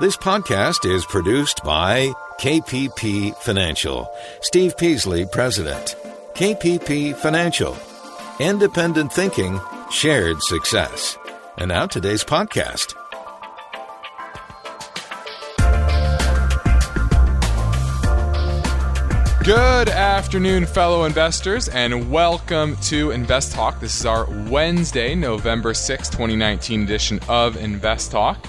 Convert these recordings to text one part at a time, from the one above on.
This podcast is produced by KPP Financial. Steve Peasley, President. KPP Financial. Independent thinking, shared success. And now today's podcast. Good afternoon, fellow investors, and welcome to Invest Talk. This is our Wednesday, November 6, 2019 edition of Invest Talk.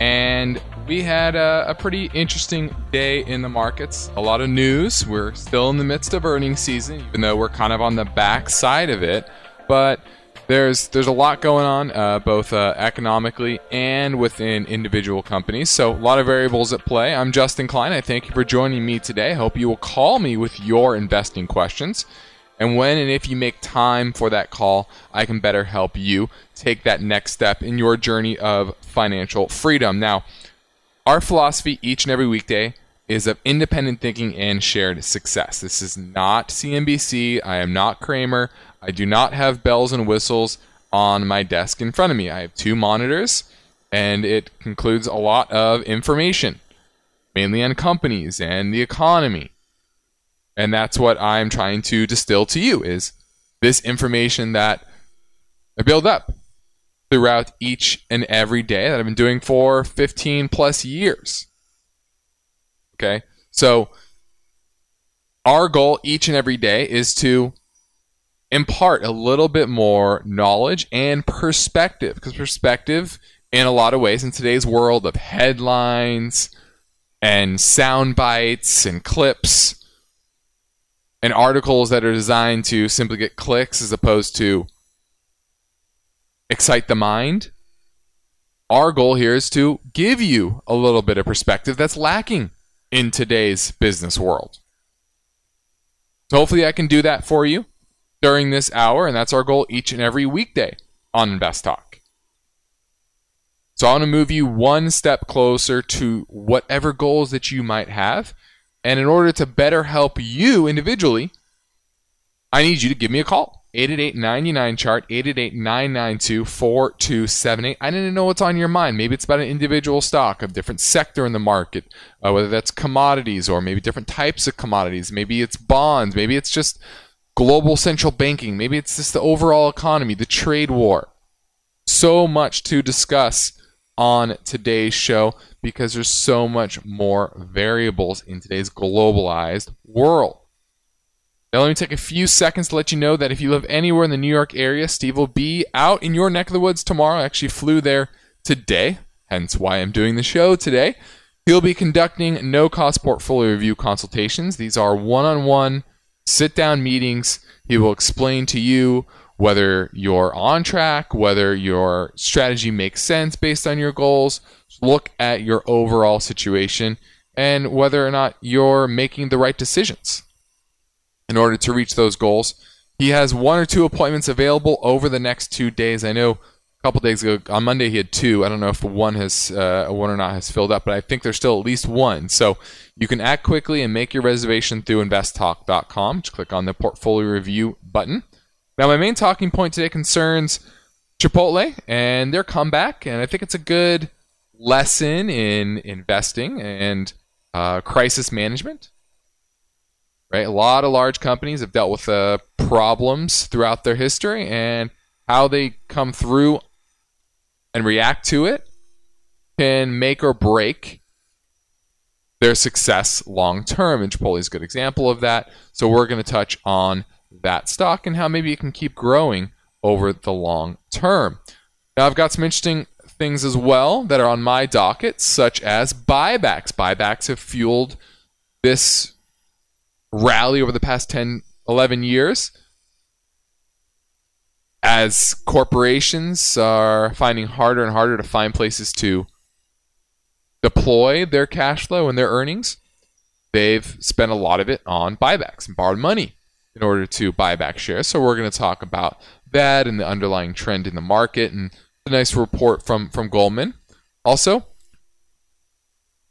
And we had a, a, pretty interesting day in the markets. A lot of news. We're still in the midst of earnings season, even though we're kind of on the back side of it. But there's there's a lot going on, uh, both uh, economically and within individual companies. So a lot of variables at play. I'm Justin Klein. I thank you for joining me today. I hope you will call me with your investing questions. And when and if you make time for that call, I can better help you take that next step in your journey of financial freedom. Now, our philosophy each and every weekday is of independent thinking and shared success. This is not CNBC. I am not Cramer. I do not have bells and whistles on my desk in front of me. I have two monitors, and it includes a lot of information, mainly on companies and the economy. And that's what I'm trying to distill to you is this information that I build up throughout each and every day that I've been doing for 15 plus years. Okay? So, our goal each and every day is to impart a little bit more knowledge and perspective. Because perspective, in a lot of ways, in today's world of headlines and sound bites and clips and articles that are designed to simply get clicks as opposed to excite the mind. Our goal here is to give you a little bit of perspective that's lacking in today's business world. So hopefully I can do that for you during this hour, and that's our goal each and every weekday on Invest Talk. So I want to move you one step closer to whatever goals that you might have. And in order to better help you individually, I need you to give me a call. 888 chart 888-992-4278 i didn't know what's on your mind. Maybe it's about an individual stock of different sector in the market uh, whether that's commodities or maybe different types of commodities. Maybe it's bonds. Maybe it's just global central banking. Maybe it's just the overall economy the trade war. So much to discuss on today's show because there's so much more variables in today's globalized world now, let me take a few seconds to let you know that if you live anywhere in the New York area, Steve will be out in your neck of the woods tomorrow. I actually flew there today, hence why I'm doing the show today. He'll be conducting no cost portfolio review consultations. These are one on one sit down meetings. He will explain to you whether you're on track, whether your strategy makes sense based on your goals, look at your overall situation, and whether or not you're making the right decisions in order to reach those goals. He has one or two appointments available over the next two days. I know a couple days ago on Monday he had two. I don't know if one has uh, one or not has filled up, but I think there's still at least one. So you can act quickly and make your reservation through investtalk.com. Just click on the portfolio review button. Now my main talking point today concerns Chipotle and their comeback, and I think it's a good lesson in investing and uh, crisis management right? A lot of large companies have dealt with uh, problems throughout their history, and how they come through and react to it can make or break their success long term. And Chipotle is a good example of that. So we're going to touch on that stock and how maybe it can keep growing over the long term. Now, I've got some interesting things as well that are on my docket, such as buybacks. Buybacks have fueled this rally over the past 10, 11 years as corporations are finding harder and harder to find places to deploy their cash flow and their earnings, they've spent a lot of it on buybacks and borrowed money in order to buy back shares. So we're going to talk about that and the underlying trend in the market and a nice report from from Goldman. Also,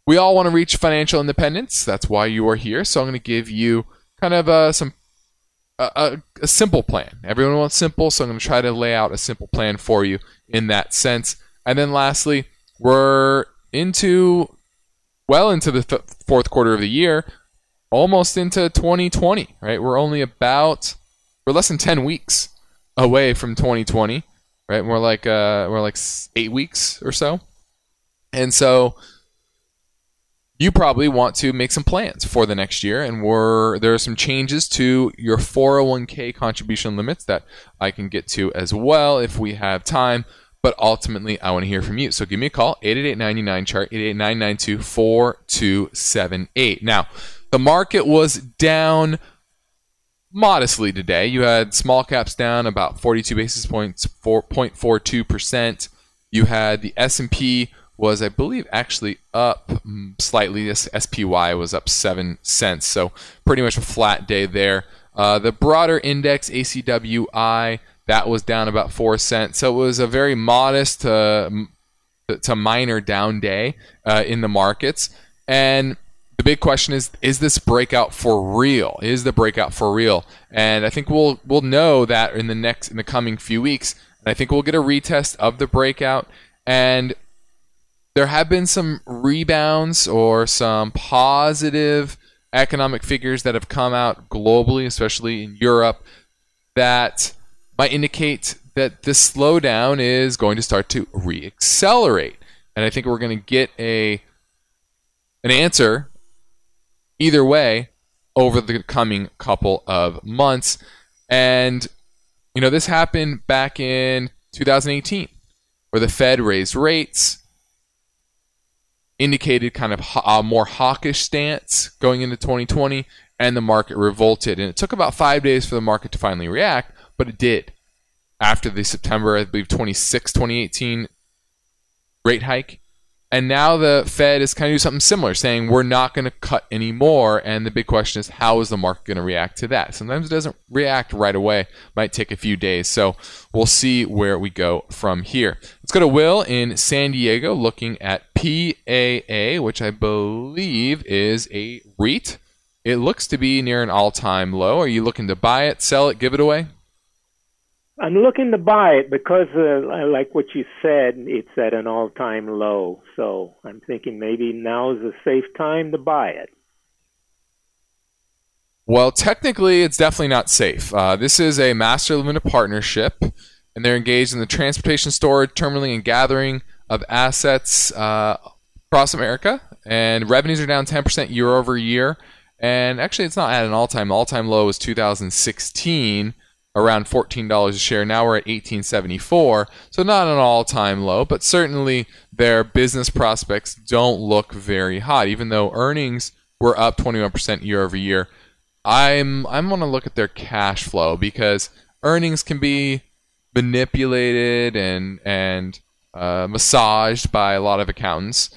we all want to reach financial independence. That's why you are here. So I'm going to give you kind of uh, some a, a, simple plan. Everyone wants simple, so I'm going to try to lay out a simple plan for you in that sense. And then lastly, we're into well into the th- fourth quarter of the year, almost into 2020, right? We're only about we're less than 10 weeks away from 2020, right? More like uh like 8 weeks or so. And so you probably want to make some plans for the next year and we're there are some changes to your 401k contribution limits that I can get to as well if we have time but ultimately I want to hear from you. So give me a call 888 chart 888-992-4278. Now, the market was down modestly today. You had small caps down about 42 basis points, 4.42%. You had the S&P was, I believe, actually up slightly. This SPY was up seven cents, so pretty much a flat day there. Uh, the broader index, ACWI, that was down about four cents. So it was a very modest uh, to minor down day uh, in the markets. And the big question is: Is this breakout for real? Is the breakout for real? And I think we'll we'll know that in the next in the coming few weeks. And I think we'll get a retest of the breakout. And there have been some rebounds or some positive economic figures that have come out globally, especially in Europe, that might indicate that this slowdown is going to start to reaccelerate. And I think we're going to get a an answer either way over the coming couple of months. And you know, this happened back in 2018 where the Fed raised rates indicated kind of a more hawkish stance going into 2020, and the market revolted. And it took about five days for the market to finally react, but it did. After the September, I believe, 26, 2018 rate hike, and now the Fed is kind of doing something similar, saying we're not going to cut anymore. And the big question is, how is the market going to react to that? Sometimes it doesn't react right away, might take a few days. So we'll see where we go from here. Let's go to Will in San Diego looking at PAA, which I believe is a REIT. It looks to be near an all time low. Are you looking to buy it, sell it, give it away? I'm looking to buy it because, uh, like what you said, it's at an all-time low. So I'm thinking maybe now is a safe time to buy it. Well, technically, it's definitely not safe. Uh, this is a master limited partnership, and they're engaged in the transportation, storage, terminaling, and gathering of assets uh, across America. And revenues are down 10% year over year. And actually, it's not at an all-time. All-time low was 2016 around $14 a share. Now we're at 1874. So not an all-time low, but certainly their business prospects don't look very hot even though earnings were up 21% year over year. I'm I'm going to look at their cash flow because earnings can be manipulated and and uh, massaged by a lot of accountants.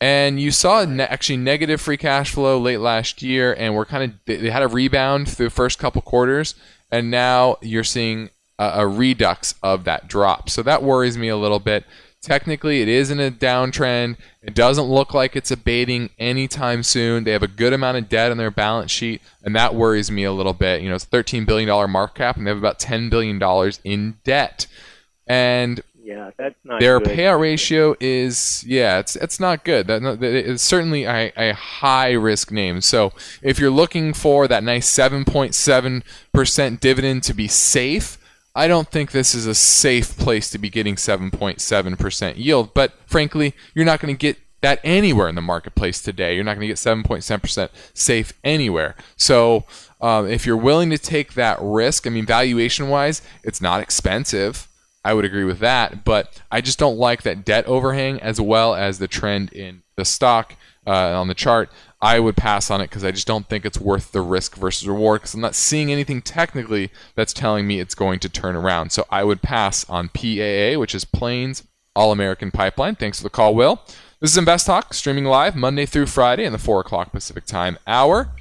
And you saw ne- actually negative free cash flow late last year, and we're kind of they had a rebound through the first couple quarters, and now you're seeing a, a redux of that drop. So that worries me a little bit. Technically, it is in a downtrend. It doesn't look like it's abating anytime soon. They have a good amount of debt on their balance sheet, and that worries me a little bit. You know, it's $13 billion market cap, and they have about $10 billion in debt. And yeah, that's not their good. payout ratio is yeah, it's it's not good. That it's certainly a, a high risk name. So if you're looking for that nice 7.7 percent dividend to be safe, I don't think this is a safe place to be getting 7.7 percent yield. But frankly, you're not going to get that anywhere in the marketplace today. You're not going to get 7.7 percent safe anywhere. So um, if you're willing to take that risk, I mean, valuation wise, it's not expensive. I would agree with that, but I just don't like that debt overhang as well as the trend in the stock uh, on the chart. I would pass on it because I just don't think it's worth the risk versus reward because I'm not seeing anything technically that's telling me it's going to turn around. So I would pass on PAA, which is Plains All American Pipeline. Thanks for the call, Will. This is Invest Talk, streaming live Monday through Friday in the 4 o'clock Pacific Time hour.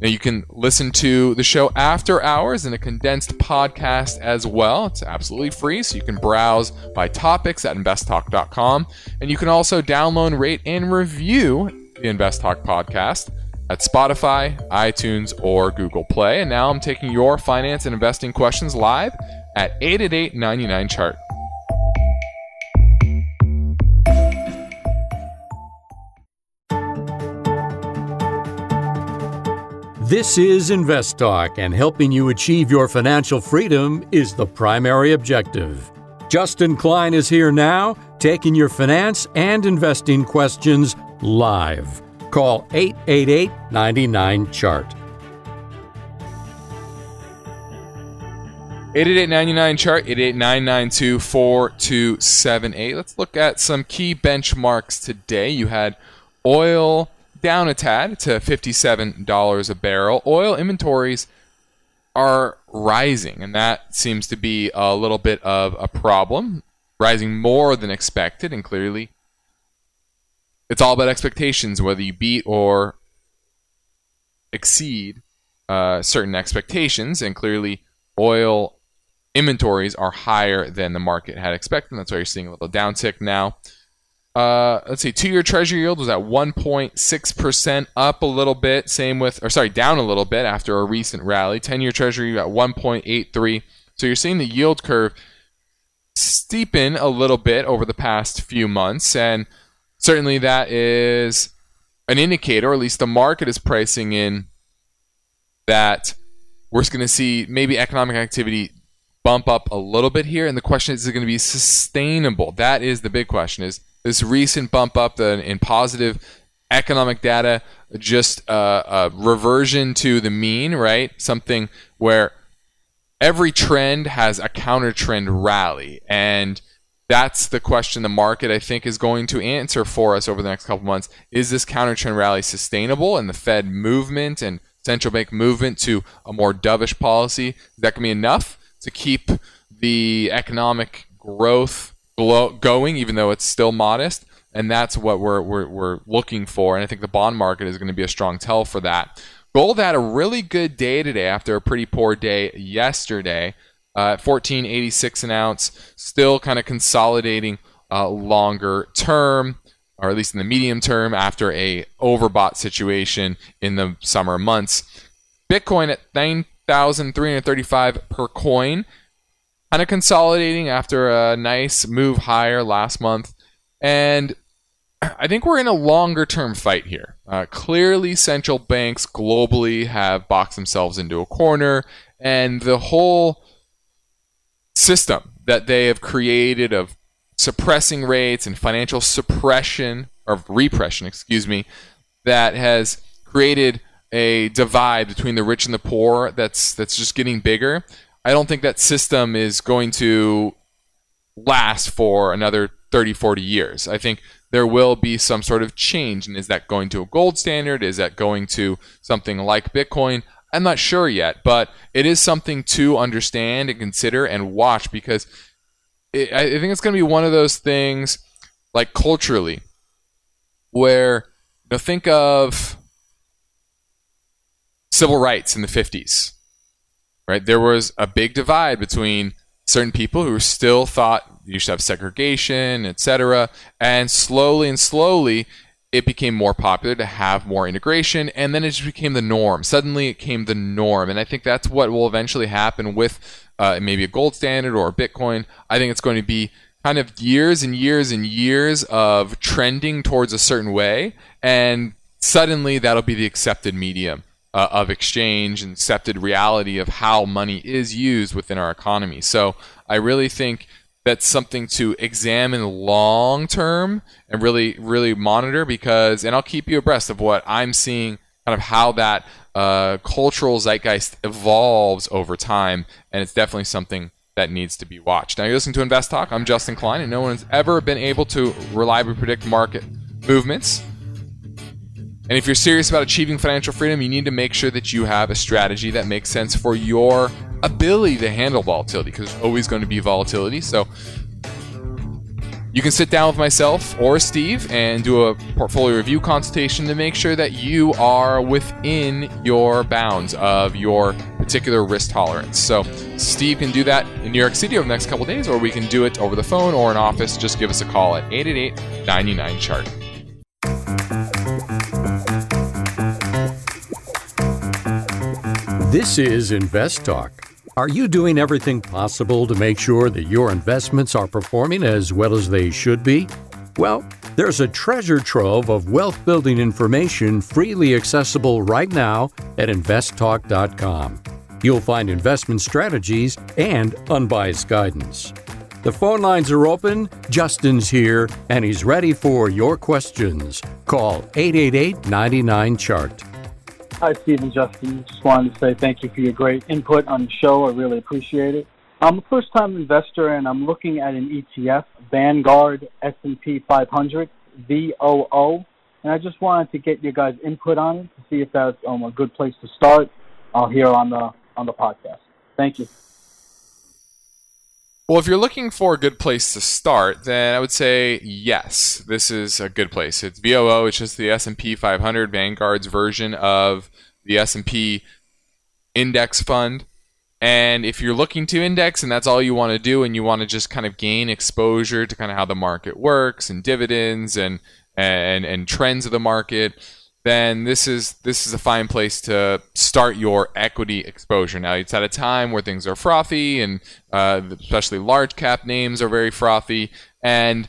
Now you can listen to the show after hours in a condensed podcast as well. It's absolutely free, so you can browse by topics at investtalk.com. And you can also download, rate, and review the Invest Talk podcast at Spotify, iTunes, or Google Play. And now I'm taking your finance and investing questions live at 888 99 chart. This is Invest Talk, and helping you achieve your financial freedom is the primary objective. Justin Klein is here now, taking your finance and investing questions live. Call 888 99 Chart. 888 chart 888 Let's look at some key benchmarks today. You had oil down a tad to $57 a barrel. Oil inventories are rising, and that seems to be a little bit of a problem, rising more than expected, and clearly it's all about expectations, whether you beat or exceed uh, certain expectations, and clearly oil inventories are higher than the market had expected. That's why you're seeing a little downtick now. Uh, let's see, two-year Treasury yield was at 1.6%, up a little bit. Same with, or sorry, down a little bit after a recent rally. Ten-year Treasury at 1.83. So you're seeing the yield curve steepen a little bit over the past few months, and certainly that is an indicator, or at least the market is pricing in that we're going to see maybe economic activity bump up a little bit here. And the question is, is it going to be sustainable? That is the big question. Is this recent bump up in positive economic data just a, a reversion to the mean, right? Something where every trend has a counter trend rally. And that's the question the market, I think, is going to answer for us over the next couple months. Is this counter trend rally sustainable and the Fed movement and central bank movement to a more dovish policy? Is that going to be enough to keep the economic growth going, even though it's still modest. And that's what we're, we're, we're looking for. And I think the bond market is going to be a strong tell for that. Gold had a really good day today after a pretty poor day yesterday. Uh, 1486 an ounce, still kind of consolidating uh, longer term, or at least in the medium term, after a overbought situation in the summer months. Bitcoin at 9,335 per coin, kind of consolidating after a nice move higher last month. And I think we're in a longer term fight here. Uh, clearly, central banks globally have boxed themselves into a corner, and the whole system that they have created of suppressing rates and financial suppression, or repression, excuse me, that has created a divide between the rich and the poor that's that's just getting bigger. I don't think that system is going to last for another 30, 40 years. I think there will be some sort of change. And is that going to a gold standard? Is that going to something like Bitcoin? I'm not sure yet, but it is something to understand and consider and watch because it, I think it's going to be one of those things, like culturally, where you know, think of civil rights in the 50s right? There was a big divide between certain people who still thought you should have segregation, etc. And slowly and slowly, it became more popular to have more integration, and then it just became the norm. Suddenly, it became the norm, and I think that's what will eventually happen with uh, maybe a gold standard or Bitcoin. I think it's going to be kind of years and years and years of trending towards a certain way, and suddenly that'll be the accepted medium uh, of exchange and accepted reality of how money is used within our economy. So I really think that's something to examine long term and really, really monitor because, and I'll keep you abreast of what I'm seeing, kind of how that uh, cultural zeitgeist evolves over time. And it's definitely something that needs to be watched. Now, you're listening to Invest Talk. I'm Justin Klein, and no one's ever been able to reliably predict market movements. And if you're serious about achieving financial freedom, you need to make sure that you have a strategy that makes sense for your ability to handle volatility because there's always going to be volatility. So you can sit down with myself or Steve and do a portfolio review consultation to make sure that you are within your bounds of your particular risk tolerance. So Steve can do that in New York City over the next couple days, or we can do it over the phone or in office. Just give us a call at 888 99 chart. This is Invest Talk. Are you doing everything possible to make sure that your investments are performing as well as they should be? Well, There's a treasure trove of wealth building information freely accessible right now at investtalk.com. You'll find investment strategies and unbiased guidance. The phone lines are open. Justin's here, and he's ready for your questions. Call 888 99 Chart. Hi, Stephen Justin. Just wanted to say thank you for your great input on the show. I really appreciate it. I'm a first-time investor, and I'm looking at an ETF, Vanguard S&P 500 VOO, and I just wanted to get your guys' input on it to see if that's um, a good place to start. I'll hear on the on the podcast. Thank you. Well, if you're looking for a good place to start, then I would say yes, this is a good place. It's VOO. It's just the S&P 500 Vanguard's version of the S&P index fund. And if you're looking to index and that's all you want to do, and you want to just kind of gain exposure to kind of how the market works and dividends and and and trends of the market, then this is this is a fine place to start your equity exposure. Now it's at a time where things are frothy, and uh, especially large cap names are very frothy, and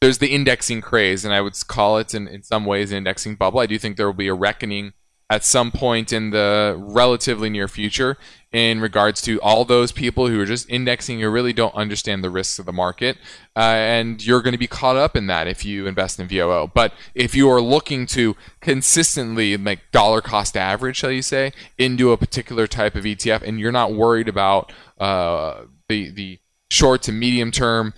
there's the indexing craze, and I would call it in, in some ways an indexing bubble. I do think there will be a reckoning at some point in the relatively near future in regards to all those people who are just indexing who really don't understand the risks of the market. Uh, and you're going to be caught up in that if you invest in VOO. But if you are looking to consistently make dollar cost average, shall you say, into a particular type of ETF, and you're not worried about uh, the, the short to medium term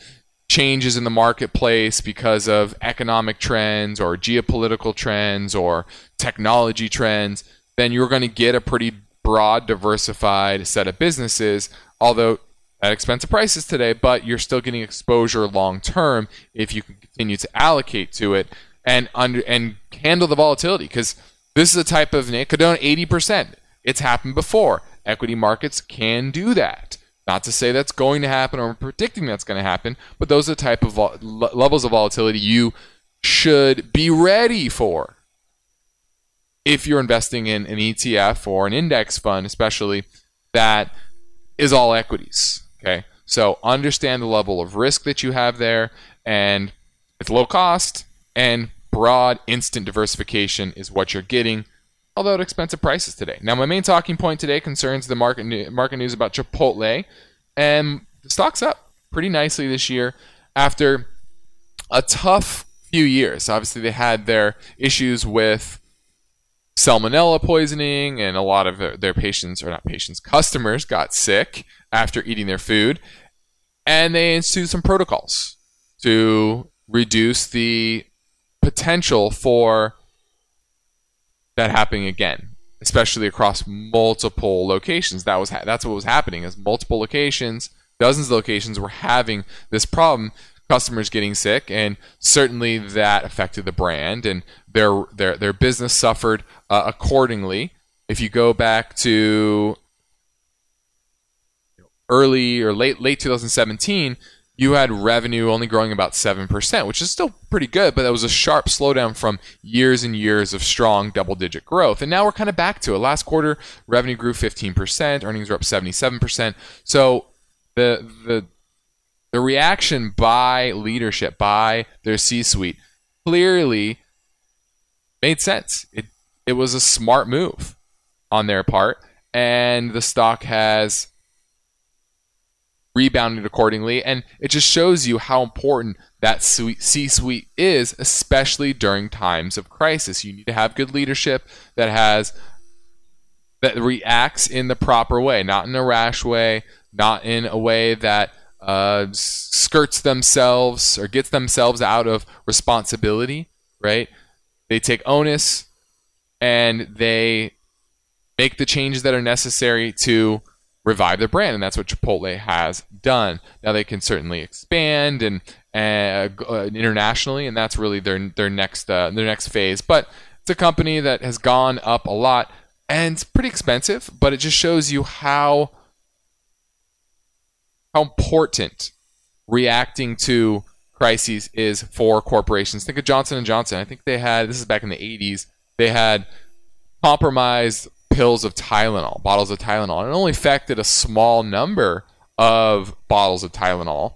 changes in the marketplace because of economic trends or geopolitical trends or technology trends, then you're going to get a pretty broad, diversified set of businesses, although at expensive prices today, but you're still getting exposure long term if you continue to allocate to it and under and handle the volatility because this is a type of it could own 80%. It's happened before. Equity markets can do that. Not to say that's going to happen or predicting that's going to happen, but those are the type of levels of volatility you should be ready for. If you're investing in an ETF or an index fund, especially that is all equities. Okay, so understand the level of risk that you have there, and it's low cost and broad instant diversification is what you're getting although at expensive prices today. Now, my main talking point today concerns the market market news about Chipotle, and the stock's up pretty nicely this year after a tough few years. Obviously, they had their issues with salmonella poisoning, and a lot of their, their patients, or not patients, customers got sick after eating their food, and they instituted some protocols to reduce the potential for that happening again, especially across multiple locations. That was ha- that's what was happening. As multiple locations, dozens of locations were having this problem. Customers getting sick, and certainly that affected the brand, and their their their business suffered uh, accordingly. If you go back to early or late late 2017, you had revenue only growing about 7%, which is still pretty good, but that was a sharp slowdown from years and years of strong double digit growth. And now we're kind of back to it. Last quarter, revenue grew 15%, earnings were up 77%. So the, the, the reaction by leadership, by their C suite, clearly made sense. It, it was a smart move on their part, and the stock has rebounded accordingly. And it just shows you how important that C suite is, especially during times of crisis. You need to have good leadership that has that reacts in the proper way, not in a rash way, not in a way that uh, skirts themselves or gets themselves out of responsibility. Right? They take onus and they make the changes that are necessary to revive the brand, and that's what Chipotle has done. Now they can certainly expand and uh, uh, internationally, and that's really their their next uh, their next phase. But it's a company that has gone up a lot, and it's pretty expensive. But it just shows you how how important reacting to crises is for corporations. Think of Johnson and Johnson. I think they had this is back in the 80s. They had compromised pills of Tylenol, bottles of Tylenol. And it only affected a small number of bottles of Tylenol.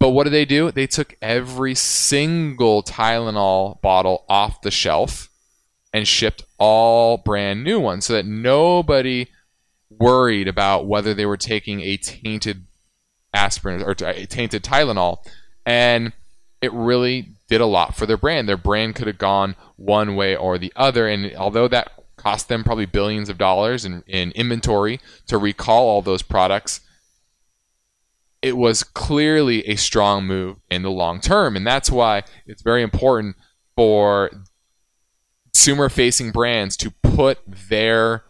But what did they do? They took every single Tylenol bottle off the shelf and shipped all brand new ones so that nobody worried about whether they were taking a tainted aspirin or a tainted Tylenol. And it really did a lot for their brand. Their brand could have gone one way or the other. And although that cost them probably billions of dollars in, in inventory to recall all those products, it was clearly a strong move in the long term. And that's why it's very important for consumer facing brands to put their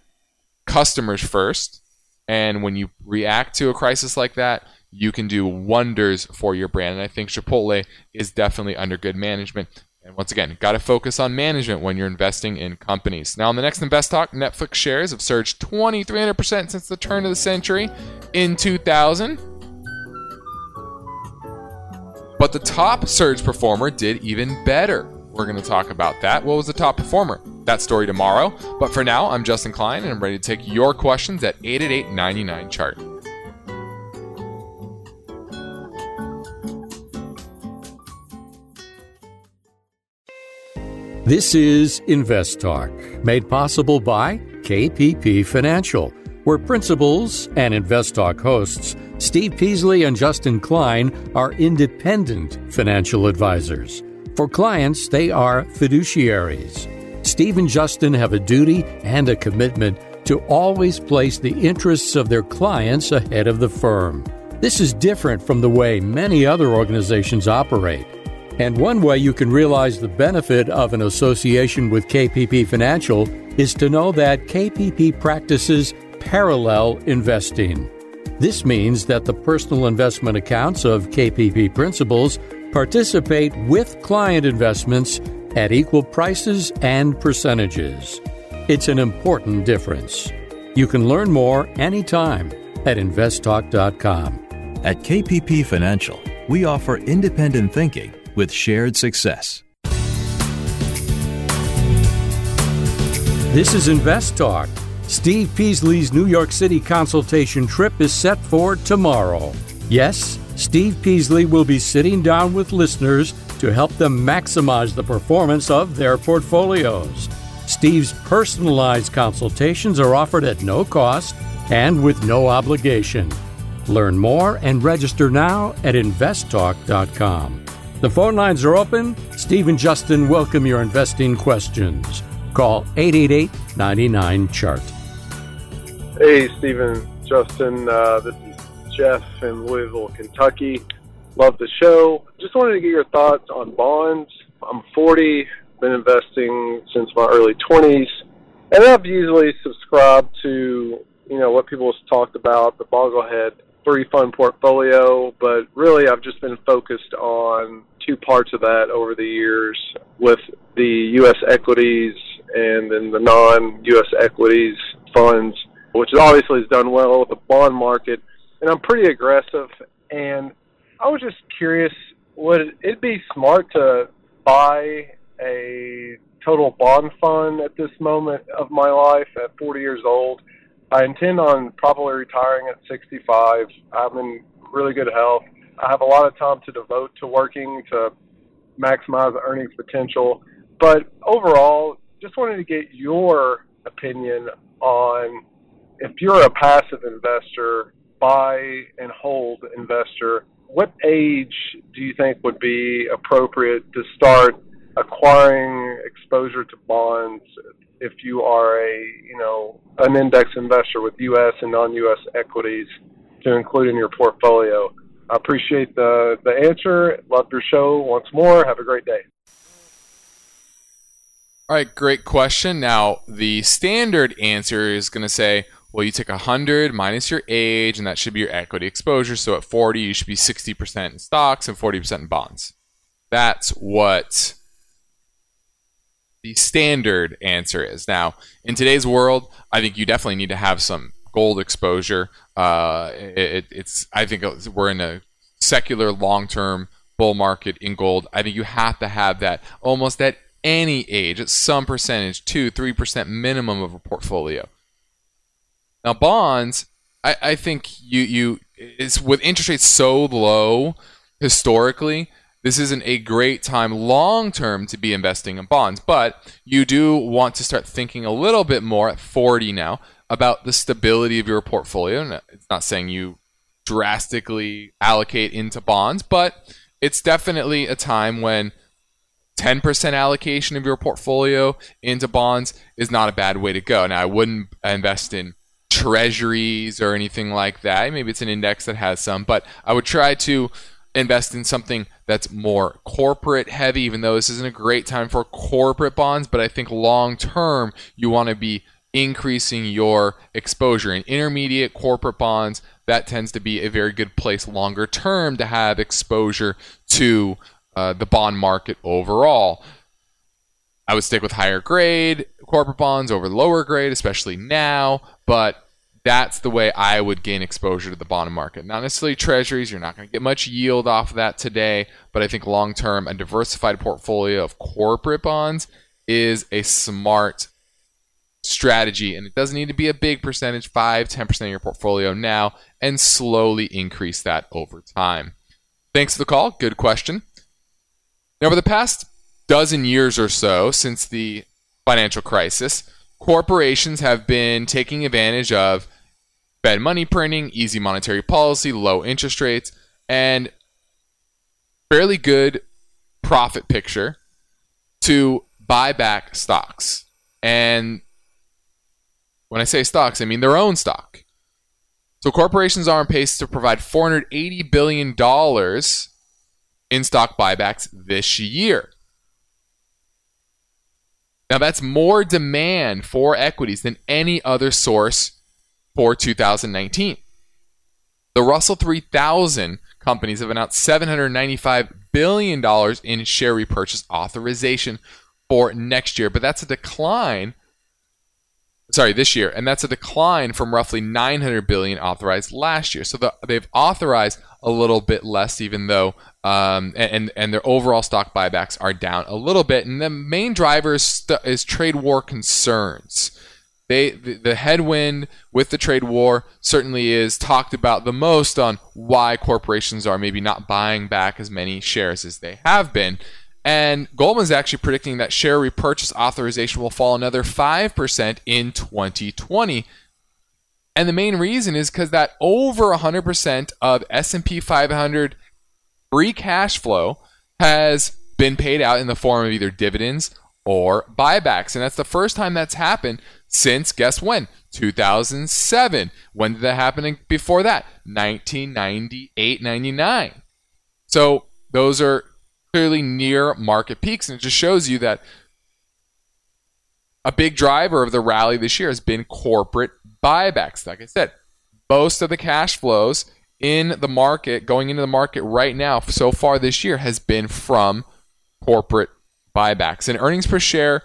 customers first. And when you react to a crisis like that, you can do wonders for your brand. And I think Chipotle is definitely under good management. And once again, got to focus on management when you're investing in companies. Now, on the next Invest Talk, Netflix shares have surged 2,300% since the turn of the century in 2000. But the top surge performer did even better. We're going to talk about that. What was the top performer? That story tomorrow. But for now, I'm Justin Klein, and I'm ready to take your questions at 888 99 chart. This is Invest Talk, made possible by KPP Financial, where principals and Invest Talk hosts Steve Peasley and Justin Klein are independent financial advisors. For clients, they are fiduciaries. Steve and Justin have a duty and a commitment to always place the interests of their clients ahead of the firm. This is different from the way many other organizations operate. And one way you can realize the benefit of an association with KPP Financial is to know that KPP practices parallel investing. This means that the personal investment accounts of KPP principals participate with client investments at equal prices and percentages. It's an important difference. You can learn more anytime at investtalk.com. At KPP Financial, we offer independent thinking with shared success. This is Invest Talk. Steve Peasley's New York City consultation trip is set for tomorrow. Yes, Steve Peasley will be sitting down with listeners to help them maximize the performance of their portfolios. Steve's personalized consultations are offered at no cost and with no obligation. Learn more and register now at investtalk.com. The phone lines are open. Steve and Justin welcome your investing questions. Call 888 99 Chart. Hey, Stephen, Justin. Uh, this is Jeff in Louisville, Kentucky. Love the show. Just wanted to get your thoughts on bonds. I'm 40, been investing since my early 20s, and I've usually subscribed to you know what people have talked about the Boglehead three fund portfolio, but really I've just been focused on two parts of that over the years with the U.S. equities and then the non-U.S. equities funds, which obviously has done well with the bond market. And I'm pretty aggressive, and I was just curious, would it be smart to buy a total bond fund at this moment of my life at 40 years old? I intend on probably retiring at 65. I'm in really good health. I have a lot of time to devote to working to maximize earnings potential. But overall, just wanted to get your opinion on if you're a passive investor, buy and hold investor, what age do you think would be appropriate to start acquiring exposure to bonds if you are a you know an index investor with U.S. and non-U.S. equities to include in your portfolio. I appreciate the the answer. Love your show once more. Have a great day. All right, great question. Now, the standard answer is going to say, well, you take 100 minus your age, and that should be your equity exposure. So at 40, you should be 60% in stocks and 40% in bonds. That's what the standard answer is. Now, in today's world, I think you definitely need to have some gold exposure. Uh, it, it's I think we're in a secular long-term bull market in gold. I think you have to have that almost at any age, at some percentage, two, three percent minimum of a portfolio. Now, bonds, I, I think you you it's with interest rates so low historically, this isn't a great time long term to be investing in bonds, but you do want to start thinking a little bit more at 40 now about the stability of your portfolio. It's not saying you drastically allocate into bonds, but it's definitely a time when 10% allocation of your portfolio into bonds is not a bad way to go. Now, I wouldn't invest in treasuries or anything like that. Maybe it's an index that has some, but I would try to invest in something that's more corporate heavy, even though this isn't a great time for corporate bonds. But I think long term, you want to be increasing your exposure in intermediate corporate bonds. That tends to be a very good place longer term to have exposure to uh, the bond market overall. I would stick with higher grade corporate bonds over lower grade, especially now, but that's the way I would gain exposure to the bond market. Not necessarily treasuries, you're not going to get much yield off of that today, but I think long term, a diversified portfolio of corporate bonds is a smart strategy and it doesn't need to be a big percentage 5 10% of your portfolio now and slowly increase that over time. Thanks for the call. Good question. Now over the past dozen years or so since the financial crisis corporations have been taking advantage of Fed money printing, easy monetary policy, low interest rates, and fairly good profit picture to buy back stocks. And when I say stocks, I mean their own stock. So corporations are on pace to provide $480 billion in stock buybacks this year. Now, that's more demand for equities than any other source for 2019. The Russell 3000 companies have announced $795 billion in share repurchase authorization for next year, but that's a decline sorry, this year, and that's a decline from roughly 900 billion authorized last year. So the, they've authorized a little bit less, even though, um, and and their overall stock buybacks are down a little bit. And the main driver is, st- is trade war concerns. They, the, the headwind with the trade war certainly is talked about the most on why corporations are maybe not buying back as many shares as they have been. And Goldman's actually predicting that share repurchase authorization will fall another 5% in 2020. And the main reason is because that over 100% of S&P 500 free cash flow has been paid out in the form of either dividends or buybacks. And that's the first time that's happened since, guess when? 2007. When did that happen before that? 1998 99. So those are clearly near market peaks. And it just shows you that a big driver of the rally this year has been corporate buybacks. Like I said, most of the cash flows in the market, going into the market right now, so far this year, has been from corporate buybacks. And earnings per share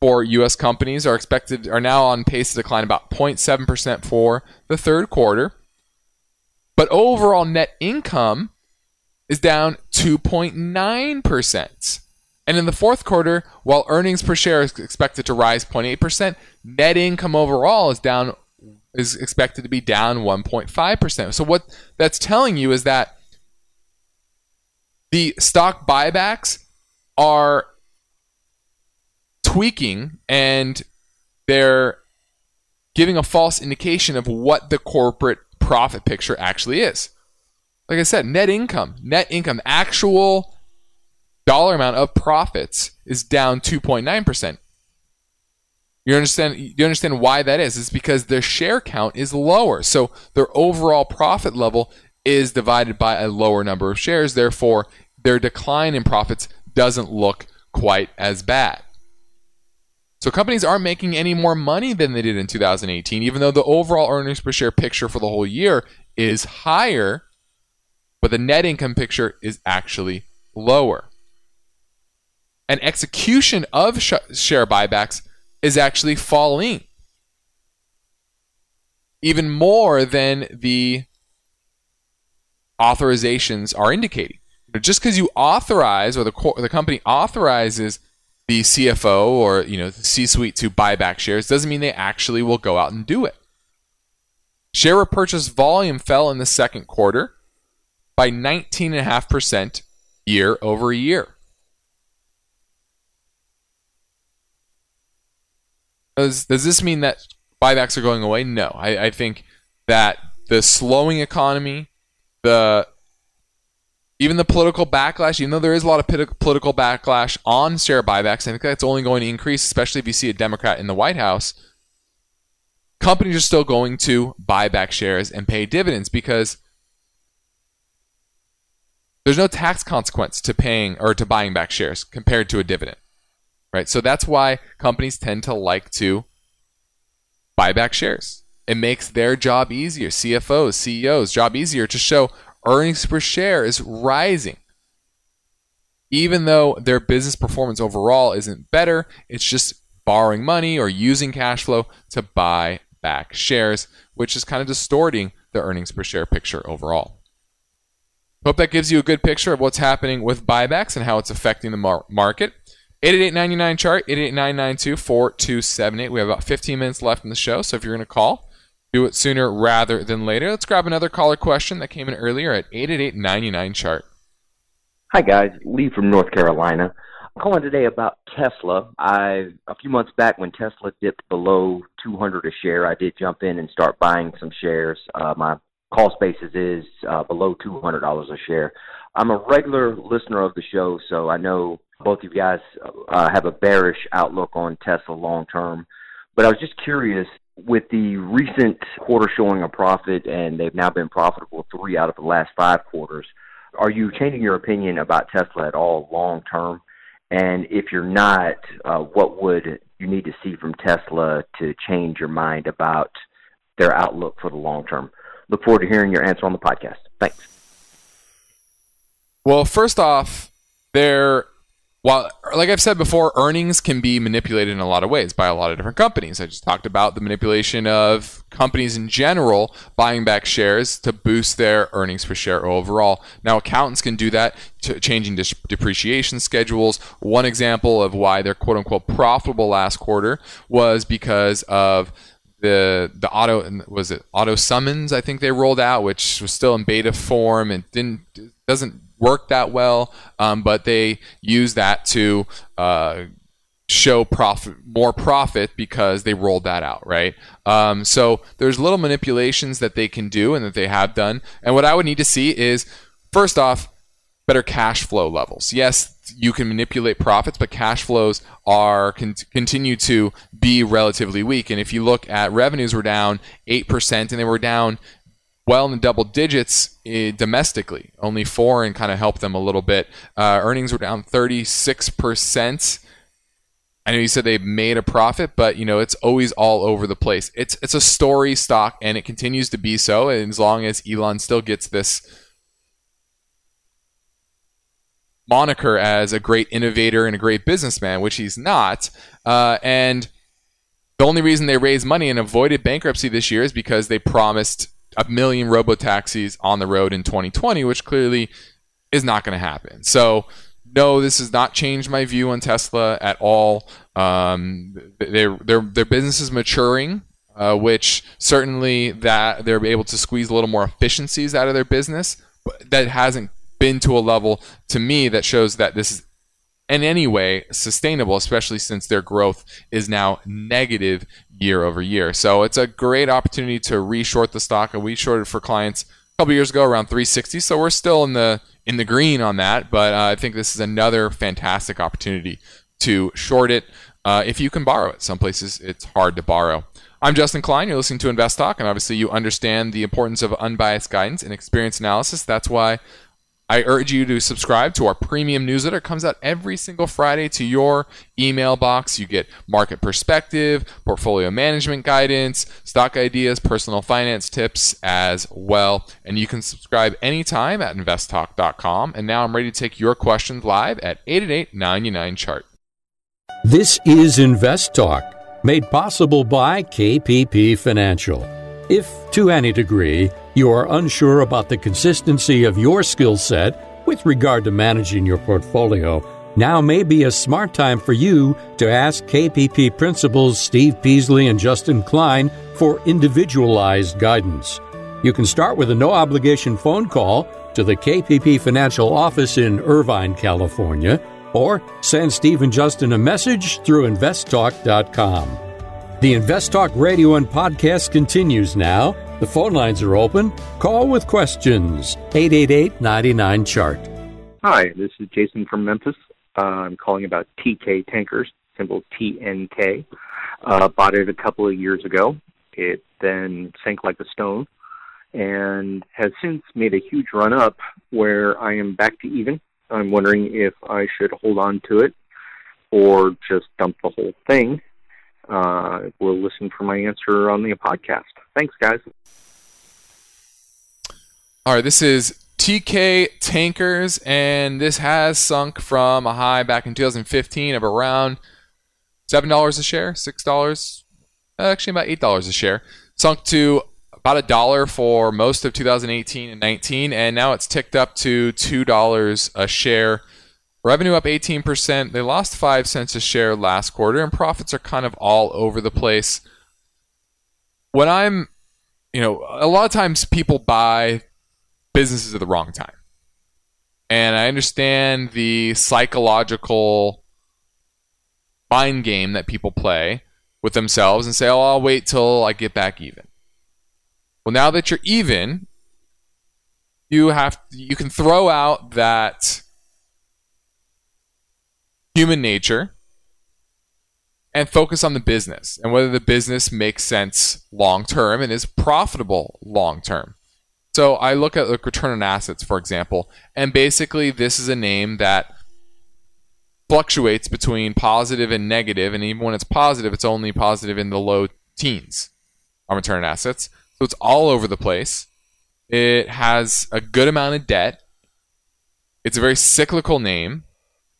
for U.S. companies are expected are now on pace to decline about 0.7% for the third quarter. But overall net income is down 2.9%. And in the fourth quarter, while earnings per share is expected to rise 0.8%, net income overall is down is expected to be down 1.5%. So what that's telling you is that the stock buybacks are tweaking and they're giving a false indication of what the corporate profit picture actually is like I said, net income, net income, actual dollar amount of profits is down 2.9%. You understand you understand why that is? It's because their share count is lower. So their overall profit level is divided by a lower number of shares, therefore their decline in profits doesn't look quite as bad. So companies aren't making any more money than they did in 2018 even though the overall earnings per share picture for the whole year is higher but the net income picture is actually lower. And execution of sh- share buybacks is actually falling even more than the authorizations are indicating. Just because you authorize or the co- the company authorizes the CFO or you know the C-suite to buy back shares doesn't mean they actually will go out and do it. Share repurchase volume fell in the second quarter by 19.5% year over year. Does, does this mean that buybacks are going away? No. I, I think that the slowing economy, the even the political backlash, even though there is a lot of political backlash on share buybacks, I think that's only going to increase, especially if you see a Democrat in the White House. Companies are still going to buy back shares and pay dividends because there's no tax consequence to paying or to buying back shares compared to a dividend. Right? So that's why companies tend to like to buy back shares. It makes their job easier, CFOs, CEOs, job easier to show earnings per share is rising. Even though their business performance overall isn't better, it's just borrowing money or using cash flow to buy back shares, which is kind of distorting the earnings per share picture overall. Hope that gives you a good picture of what's happening with buybacks and how it's affecting the mar- market. 888 chart, 888 4278. We have about 15 minutes left in the show, so if you're going to call, do it sooner rather than later. Let's grab another caller question that came in earlier at 888 chart. Hi, guys. Lee from North Carolina. I'm calling today about Tesla. I a few months back when Tesla dipped below 200 a share, I did jump in and start buying some shares. Uh, my cost basis is uh, below $200 a share. I'm a regular listener of the show, so I know both of you guys uh, have a bearish outlook on Tesla long term. But I was just curious with the recent quarter showing a profit, and they've now been profitable three out of the last five quarters. Are you changing your opinion about Tesla at all long term? And if you're not, uh, what would you need to see from Tesla to change your mind about their outlook for the long term? Look forward to hearing your answer on the podcast. Thanks. Well, first off, there while like I've said before, earnings can be manipulated in a lot of ways by a lot of different companies. I just talked about the manipulation of companies in general buying back shares to boost their earnings per share overall. Now, accountants can do that, changing depreciation schedules. One example of why they're quote unquote profitable last quarter was because of the the auto was it auto summons I think they rolled out, which was still in beta form and didn't doesn't work that well, um, but they use that to uh, show profit more profit because they rolled that out, right? Um, so there's little manipulations that they can do and that they have done. And what I would need to see is first off, better cash flow levels. Yes, you can manipulate profits, but cash flows are con- continue to be relatively weak. And if you look at revenues, were down eight percent, and they were down well in the double digits uh, domestically. Only foreign kind of helped them a little bit. Uh, earnings were down 36%. I know you said they made a profit, but you know it's always all over the place. It's it's a story stock, and it continues to be so. And as long as Elon still gets this moniker as a great innovator and a great businessman, which he's not, uh, and the only reason they raised money and avoided bankruptcy this year is because they promised a million robo taxis on the road in 2020, which clearly is not going to happen. So, no, this has not changed my view on Tesla at all. Um, their their their business is maturing, uh, which certainly that they're able to squeeze a little more efficiencies out of their business. But that hasn't been to a level to me that shows that this is in any way sustainable, especially since their growth is now negative year over year. So it's a great opportunity to reshort the stock. And we shorted for clients a couple years ago around 360. So we're still in the in the green on that. But uh, I think this is another fantastic opportunity to short it uh, if you can borrow it. Some places it's hard to borrow. I'm Justin Klein. You're listening to Invest Talk, and obviously you understand the importance of unbiased guidance and experience analysis. That's why I urge you to subscribe to our premium newsletter. It comes out every single Friday to your email box. You get market perspective, portfolio management guidance, stock ideas, personal finance tips as well. And you can subscribe anytime at investtalk.com. And now I'm ready to take your questions live at 888 99 chart. This is Invest Talk, made possible by KPP Financial. If to any degree, you are unsure about the consistency of your skill set with regard to managing your portfolio, now may be a smart time for you to ask KPP principals Steve Peasley and Justin Klein for individualized guidance. You can start with a no obligation phone call to the KPP Financial office in Irvine, California, or send Steve and Justin a message through investtalk.com. The Invest Talk radio and podcast continues now. The phone lines are open. Call with questions. 888 99 Chart. Hi, this is Jason from Memphis. Uh, I'm calling about Teekay Tankers, symbol TNK. Uh, bought it a couple of years ago. It then sank like a stone and has since made a huge run up where I am back to even. I'm wondering if I should hold on to it or just dump the whole thing. Uh, we'll listen for my answer on the podcast. Thanks, guys. All right, this is Teekay Tankers, and this has sunk from a high back in 2015 of around seven dollars a share, six dollars, actually about eight dollars a share, sunk to about a dollar for most of 2018 and 19, and now it's ticked up to two dollars a share. Revenue up 18%. They lost five cents a share last quarter, and profits are kind of all over the place. When I'm, you know, a lot of times people buy businesses at the wrong time. And I understand the psychological mind game that people play with themselves and say, oh, I'll wait till I get back even. Well, now that you're even, you have you can throw out that human nature and focus on the business and whether the business makes sense long term and is profitable long term. So I look at like return on assets, for example, and basically this is a name that fluctuates between positive and negative, and even when it's positive, it's only positive in the low teens on return on assets. So it's all over the place. It has a good amount of debt. It's a very cyclical name.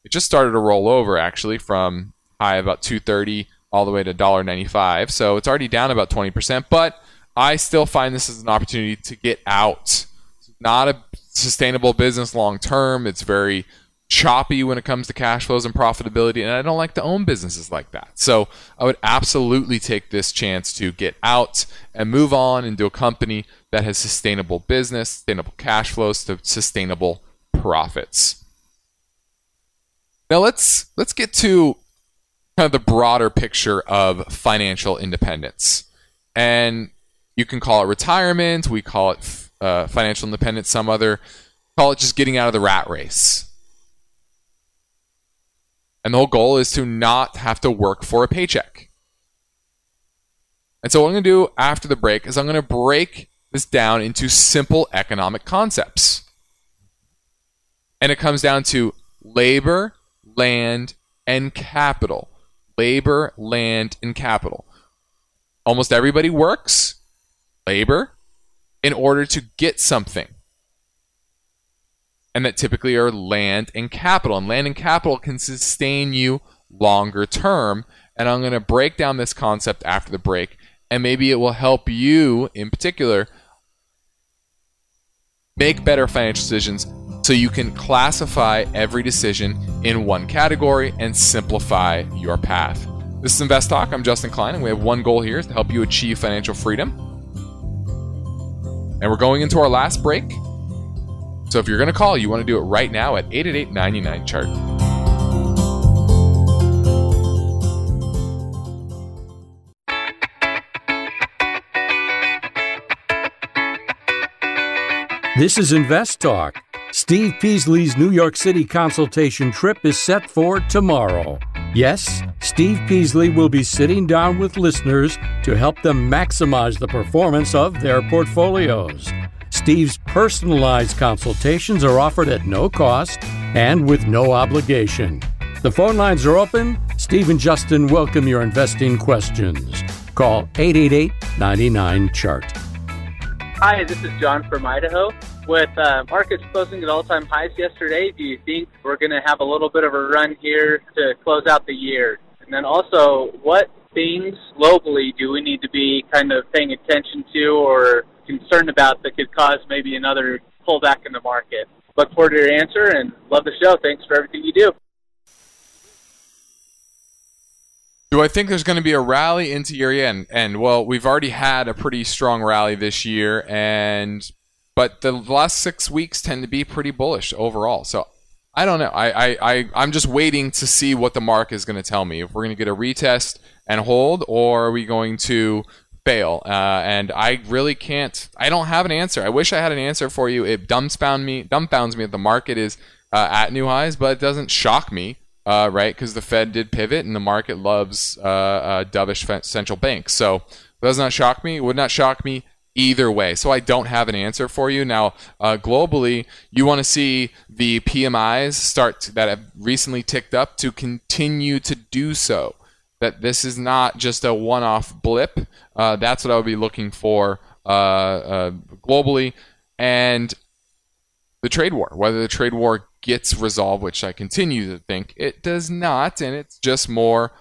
It just started to roll over actually from high about 230 all the way to $1.95. So it's already down about 20%, but I still find this as an opportunity to get out. It's not a sustainable business long term. It's very choppy when it comes to cash flows and profitability, and I don't like to own businesses like that. So I would absolutely take this chance to get out and move on into a company that has sustainable business, sustainable cash flows, to sustainable profits. Now let's let's get to kind of the broader picture of financial independence. And you can call it retirement, we call it uh, financial independence, some other call it just getting out of the rat race. And the whole goal is to not have to work for a paycheck. And so, what I'm going to do after the break is I'm going to break this down into simple economic concepts. And it comes down to labor, land, and capital. Labor, land, and capital. Almost everybody works, labor, in order to get something and that typically are land and capital. And land and capital can sustain you longer term. And I'm going to break down this concept after the break, and maybe it will help you in particular make better financial decisions so you can classify every decision in one category and simplify your path. This is Invest Talk. I'm Justin Klein, and we have one goal here is to help you achieve financial freedom. And we're going into our last break. So if you're going to call, you want to do it right now at 888 99 chart. This is Invest Talk. Steve Peasley's New York City consultation trip is set for tomorrow. Yes, Steve Peasley will be sitting down with listeners to help them maximize the performance of their portfolios. Steve's personalized consultations are offered at no cost and with no obligation. The phone lines are open. Steve and Justin welcome your investing questions. Call 888 99 Chart. Hi, this is John from Idaho. With uh, markets closing at all time highs yesterday, do you think we're going to have a little bit of a run here to close out the year? And then also, what things globally do we need to be kind of paying attention to or concerned about that could cause maybe another pullback in the market. Look forward to your answer and love the show. Thanks for everything you do. Do I think there's going to be a rally into year end? And well, we've already had a pretty strong rally this year, and but the last six weeks tend to be pretty bullish overall. So I don't know. I, I, I I'm just waiting to see what the mark is going to tell me. If we're going to get a retest and hold, or are we going to fail? Uh, and I really can't. I don't have an answer. I wish I had an answer for you. It dumbfound me, dumbfounds me that the market is uh, at new highs, but it doesn't shock me, uh, right? Because the Fed did pivot, and the market loves uh, uh, dovish central banks. So it does not shock me. It would not shock me either way. So I don't have an answer for you. Now, uh, globally, you want to see the PMIs start that have recently ticked up to continue to do so. That this is not just a one off blip. Uh, that's what I would be looking for uh, uh, globally. And the trade war, whether the trade war gets resolved, which I continue to think it does not, and it's just more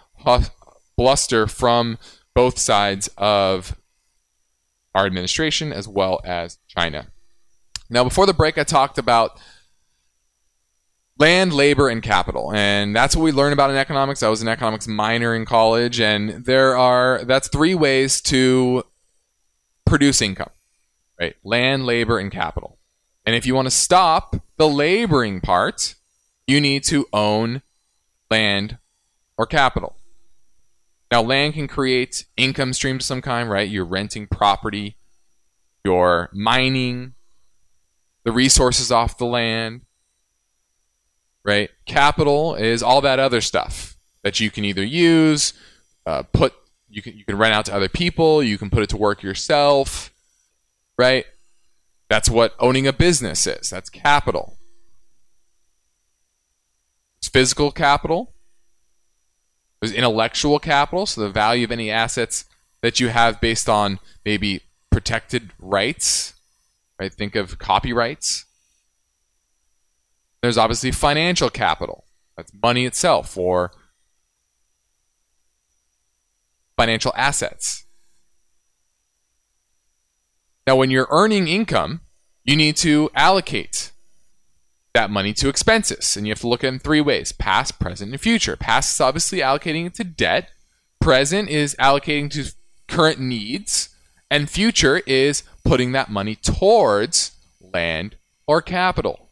bluster from both sides of our administration as well as China. Now, before the break, I talked about land, labor, and capital, and that's what we learn about in economics. I was an economics minor in college, and there are that's three ways to produce income, right? Land, labor, and capital. And if you want to stop the laboring part, you need to own land or capital. Now, land can create income streams of some kind, right? You're renting property, you're mining the resources off the land, right? Capital is all that other stuff that you can either use, uh, put you can you can rent out to other people, you can put it to work yourself, right? That's what owning a business is. That's capital. It's physical capital, there's intellectual capital, so the value of any assets that you have based on maybe protected rights. Right? Think of copyrights. There's obviously financial capital. That's money itself or financial assets. Now, when you're earning income, you need to allocate that money to expenses. And you have to look at it in three ways past, present, and future. Past is obviously allocating it to debt, present is allocating to current needs, and future is putting that money towards land or capital.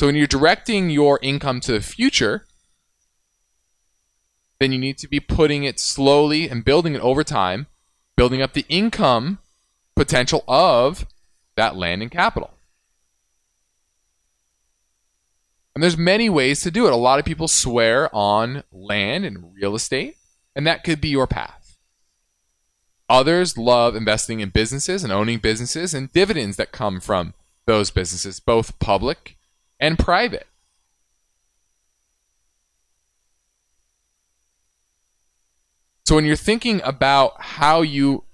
So when you're directing your income to the future, then you need to be putting it slowly and building it over time, building up the income potential of that land and capital. And there's many ways to do it. A lot of people swear on land and real estate, and that could be your path. Others love investing in businesses and owning businesses and dividends that come from those businesses, both public and private. So when you're thinking about how you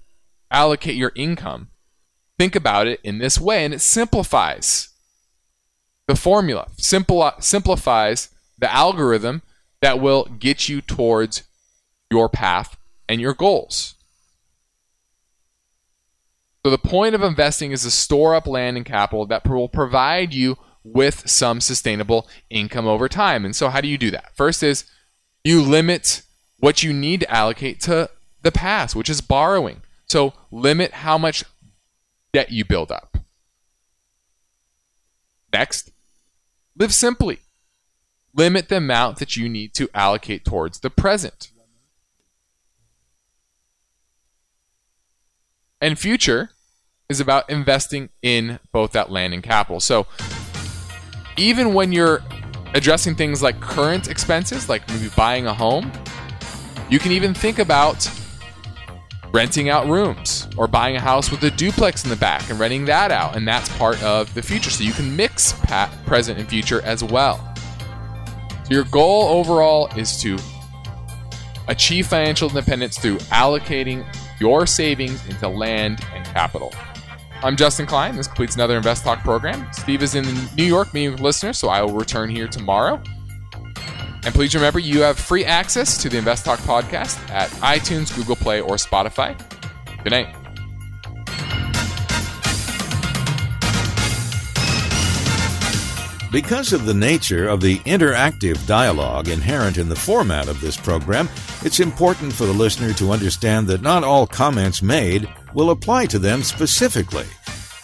allocate your income, think about it in this way, and it simplifies the formula simple, simplifies the algorithm that will get you towards your path and your goals. So, the point of investing is to store up land and capital that will provide you with some sustainable income over time. And so, how do you do that? First, is you limit what you need to allocate to the past, which is borrowing. So, limit how much debt you build up. Next, Live simply. Limit the amount that you need to allocate towards the present. And future is about investing in both that land and capital. So even when you're addressing things like current expenses, like maybe buying a home, you can even think about renting out rooms or buying a house with a duplex in the back and renting that out. And that's part of the future. So you can mix present and future as well. So your goal overall is to achieve financial independence through allocating your savings into land and capital. I'm Justin Klein. This completes another Invest Talk program. Steve is in New York meeting with listeners, so I will return here tomorrow. And please remember, you have free access to the Invest Talk podcast at iTunes, Google Play, or Spotify. Good night. Because of the nature of the interactive dialogue inherent in the format of this program, it's important for the listener to understand that not all comments made will apply to them specifically.